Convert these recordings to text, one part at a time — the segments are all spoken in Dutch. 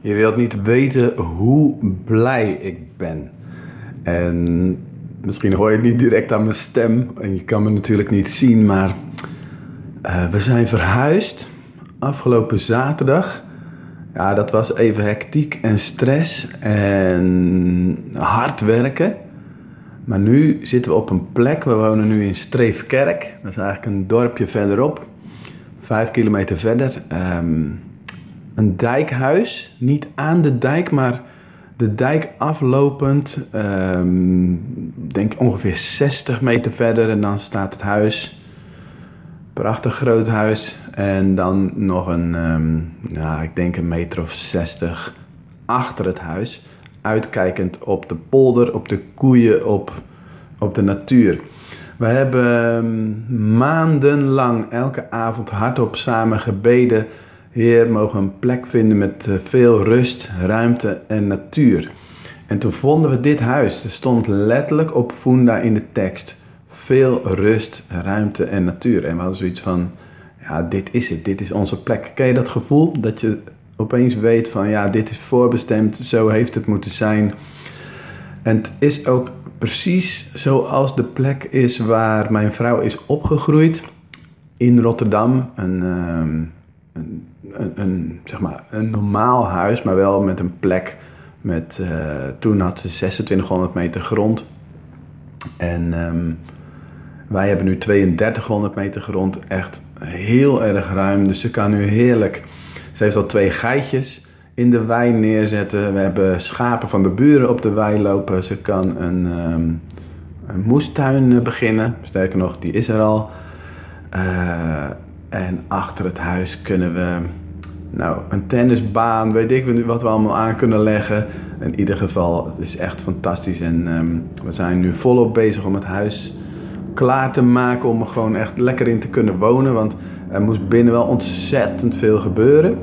Je wilt niet weten hoe blij ik ben. En misschien hoor je het niet direct aan mijn stem. En je kan me natuurlijk niet zien, maar uh, we zijn verhuisd afgelopen zaterdag. Ja, dat was even hectiek en stress en hard werken. Maar nu zitten we op een plek, we wonen nu in Streefkerk. Dat is eigenlijk een dorpje verderop, vijf kilometer verder. Um, een dijkhuis, niet aan de dijk, maar de dijk aflopend. Um, denk ongeveer 60 meter verder en dan staat het huis. Prachtig groot huis. En dan nog een, um, ik denk een meter of 60 achter het huis. Uitkijkend op de polder, op de koeien, op, op de natuur. We hebben um, maandenlang elke avond hardop samen gebeden Heer, mogen een plek vinden met eh, veel rust, ruimte en natuur. En toen vonden we dit huis. Er stond letterlijk op funda in de tekst. Veel rust, ruimte en natuur. En we hadden zoiets van, ja, dit is het. Dit is onze plek. Ken je dat gevoel? Dat je opeens weet van, ja, dit is voorbestemd. Zo heeft het moeten zijn. En het is ook precies zoals de plek is waar mijn vrouw is opgegroeid. In Rotterdam. Een... Ehm, een, zeg maar, een normaal huis, maar wel met een plek. Met, uh, toen had ze 2600 meter grond. En um, wij hebben nu 3200 meter grond. Echt heel erg ruim. Dus ze kan nu heerlijk. Ze heeft al twee geitjes in de wei neerzetten. We hebben schapen van de buren op de wei lopen. Ze kan een, um, een moestuin eh, beginnen. Sterker nog, die is er al. Uh, en achter het huis kunnen we nou, een tennisbaan, weet ik wat we allemaal aan kunnen leggen. In ieder geval, het is echt fantastisch. En um, we zijn nu volop bezig om het huis klaar te maken om er gewoon echt lekker in te kunnen wonen. Want er moest binnen wel ontzettend veel gebeuren.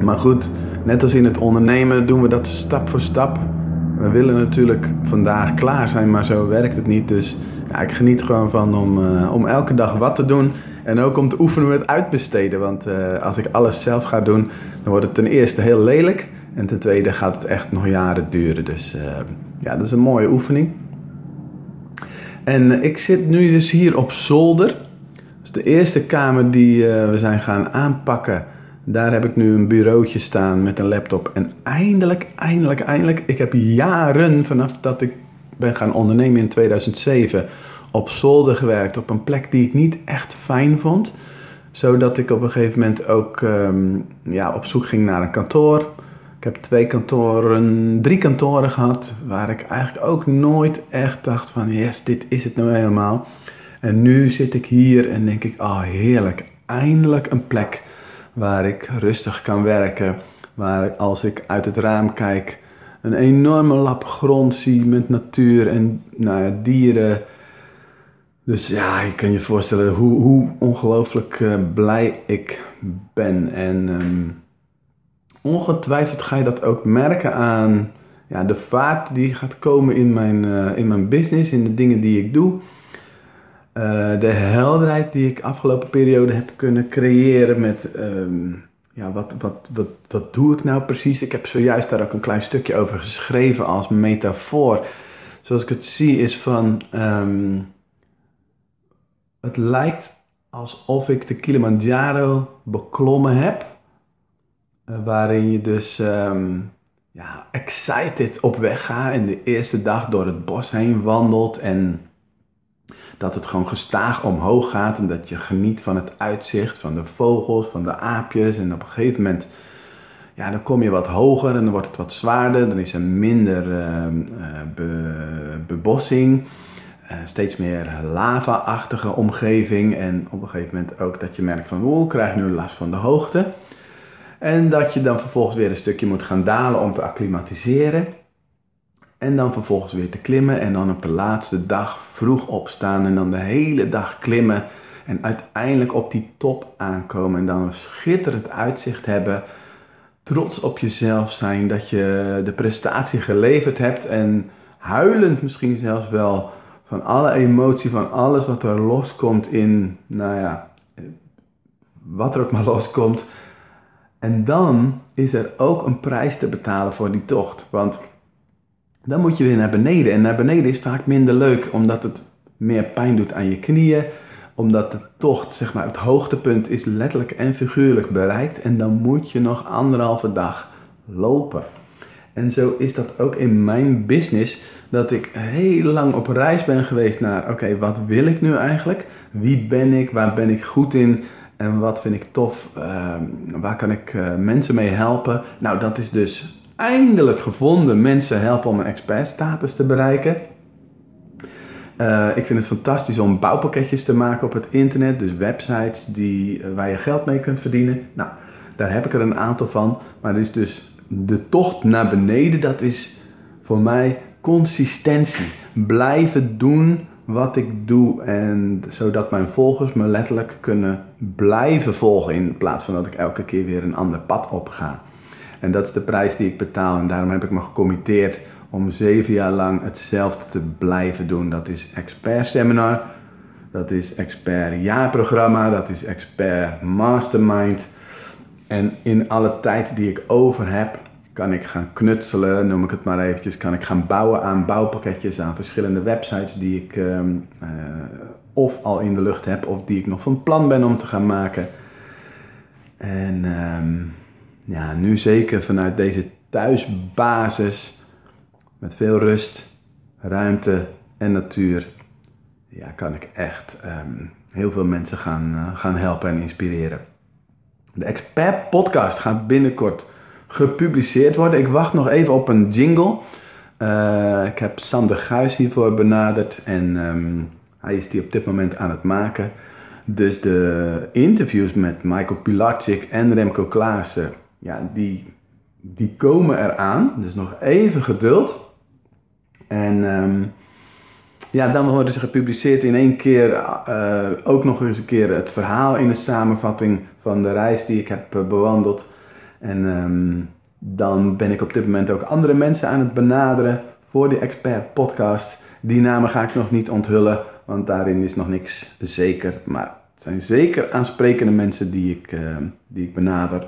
Maar goed, net als in het ondernemen doen we dat stap voor stap. We willen natuurlijk vandaag klaar zijn, maar zo werkt het niet. Dus ja, ik geniet gewoon van om, uh, om elke dag wat te doen. En ook om te oefenen met uitbesteden. Want uh, als ik alles zelf ga doen, dan wordt het ten eerste heel lelijk. En ten tweede gaat het echt nog jaren duren. Dus uh, ja, dat is een mooie oefening. En ik zit nu dus hier op zolder. Dus de eerste kamer die we zijn gaan aanpakken. Daar heb ik nu een bureautje staan met een laptop. En eindelijk, eindelijk, eindelijk. Ik heb jaren vanaf dat ik ben gaan ondernemen in 2007 op zolder gewerkt. Op een plek die ik niet echt fijn vond. Zodat ik op een gegeven moment ook um, ja, op zoek ging naar een kantoor. Ik heb twee kantoren, drie kantoren gehad. Waar ik eigenlijk ook nooit echt dacht van yes, dit is het nou helemaal. En nu zit ik hier en denk ik, oh heerlijk. Eindelijk een plek waar ik rustig kan werken. Waar als ik uit het raam kijk, een enorme lap grond zie met natuur en nou ja, dieren. Dus ja, je kan je voorstellen hoe, hoe ongelooflijk uh, blij ik ben. En um, ongetwijfeld ga je dat ook merken aan ja, de vaart die gaat komen in mijn, uh, in mijn business, in de dingen die ik doe. Uh, de helderheid die ik afgelopen periode heb kunnen creëren met um, ja, wat, wat, wat, wat doe ik nou precies? Ik heb zojuist daar ook een klein stukje over geschreven als metafoor. Zoals ik het zie is van, um, het lijkt alsof ik de Kilimanjaro beklommen heb. Uh, waarin je dus um, ja, excited op weg gaat en de eerste dag door het bos heen wandelt en dat het gewoon gestaag omhoog gaat en dat je geniet van het uitzicht, van de vogels, van de aapjes. En op een gegeven moment, ja, dan kom je wat hoger en dan wordt het wat zwaarder. Dan is er minder uh, be, bebossing, uh, steeds meer lava-achtige omgeving. En op een gegeven moment ook dat je merkt van, oeh, krijg nu last van de hoogte. En dat je dan vervolgens weer een stukje moet gaan dalen om te acclimatiseren. En dan vervolgens weer te klimmen en dan op de laatste dag vroeg opstaan en dan de hele dag klimmen. En uiteindelijk op die top aankomen en dan een schitterend uitzicht hebben. Trots op jezelf zijn dat je de prestatie geleverd hebt en huilend misschien zelfs wel van alle emotie, van alles wat er loskomt in, nou ja, wat er ook maar loskomt. En dan is er ook een prijs te betalen voor die tocht. Want dan moet je weer naar beneden. En naar beneden is vaak minder leuk, omdat het meer pijn doet aan je knieën. Omdat de tocht, zeg maar, het hoogtepunt is letterlijk en figuurlijk bereikt. En dan moet je nog anderhalve dag lopen. En zo is dat ook in mijn business. Dat ik heel lang op reis ben geweest naar, oké, wat wil ik nu eigenlijk? Wie ben ik? Waar ben ik goed in? En wat vind ik tof? Ehm, waar kan ik uh, mensen mee helpen? Nou, dat is dus eindelijk gevonden. Mensen helpen om een expertstatus te bereiken. Uh, ik vind het fantastisch om bouwpakketjes te maken op het internet. Dus websites die, uh, waar je geld mee kunt verdienen. Nou, daar heb ik er een aantal van. Maar er is dus de tocht naar beneden. Dat is voor mij consistentie. Blijven doen wat ik doe. En zodat mijn volgers me letterlijk kunnen blijven volgen. In plaats van dat ik elke keer weer een ander pad op ga. En dat is de prijs die ik betaal. En daarom heb ik me gecommitteerd om zeven jaar lang hetzelfde te blijven doen. Dat is expert seminar. Dat is expert jaarprogramma. Dat is expert mastermind. En in alle tijd die ik over heb, kan ik gaan knutselen, noem ik het maar eventjes. Kan ik gaan bouwen aan bouwpakketjes, aan verschillende websites die ik uh, of al in de lucht heb, of die ik nog van plan ben om te gaan maken. En uh, ja, nu zeker vanuit deze thuisbasis, met veel rust, ruimte en natuur, ja, kan ik echt um, heel veel mensen gaan, uh, gaan helpen en inspireren. De Expert Podcast gaat binnenkort gepubliceerd worden. Ik wacht nog even op een jingle. Uh, ik heb Sander Guis hiervoor benaderd en um, hij is die op dit moment aan het maken. Dus de interviews met Michael Pilatschik en Remco Klaassen, ja, die, die komen eraan. Dus nog even geduld. En um, ja, dan worden ze gepubliceerd in één keer. Uh, ook nog eens een keer het verhaal in de samenvatting van de reis die ik heb uh, bewandeld. En um, dan ben ik op dit moment ook andere mensen aan het benaderen voor die expert podcast. Die namen ga ik nog niet onthullen, want daarin is nog niks zeker. Maar het zijn zeker aansprekende mensen die ik, uh, die ik benader.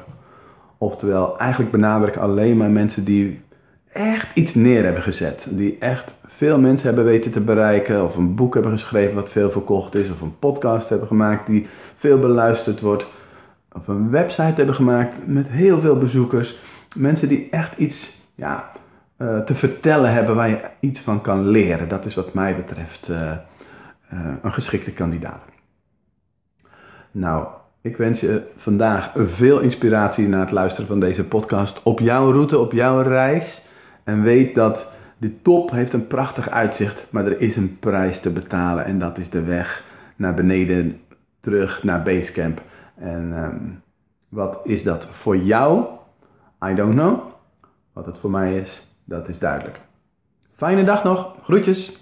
Oftewel, eigenlijk benader ik alleen maar mensen die echt iets neer hebben gezet. Die echt veel mensen hebben weten te bereiken. Of een boek hebben geschreven wat veel verkocht is. Of een podcast hebben gemaakt die veel beluisterd wordt of een website hebben gemaakt met heel veel bezoekers. Mensen die echt iets ja, uh, te vertellen hebben waar je iets van kan leren. Dat is wat mij betreft uh, uh, een geschikte kandidaat. Nou, ik wens je vandaag veel inspiratie na het luisteren van deze podcast op jouw route, op jouw reis. En weet dat de top heeft een prachtig uitzicht, maar er is een prijs te betalen. En dat is de weg naar beneden, terug naar Basecamp. En um, wat is dat voor jou? I don't know. Wat het voor mij is, dat is duidelijk. Fijne dag nog. Groetjes.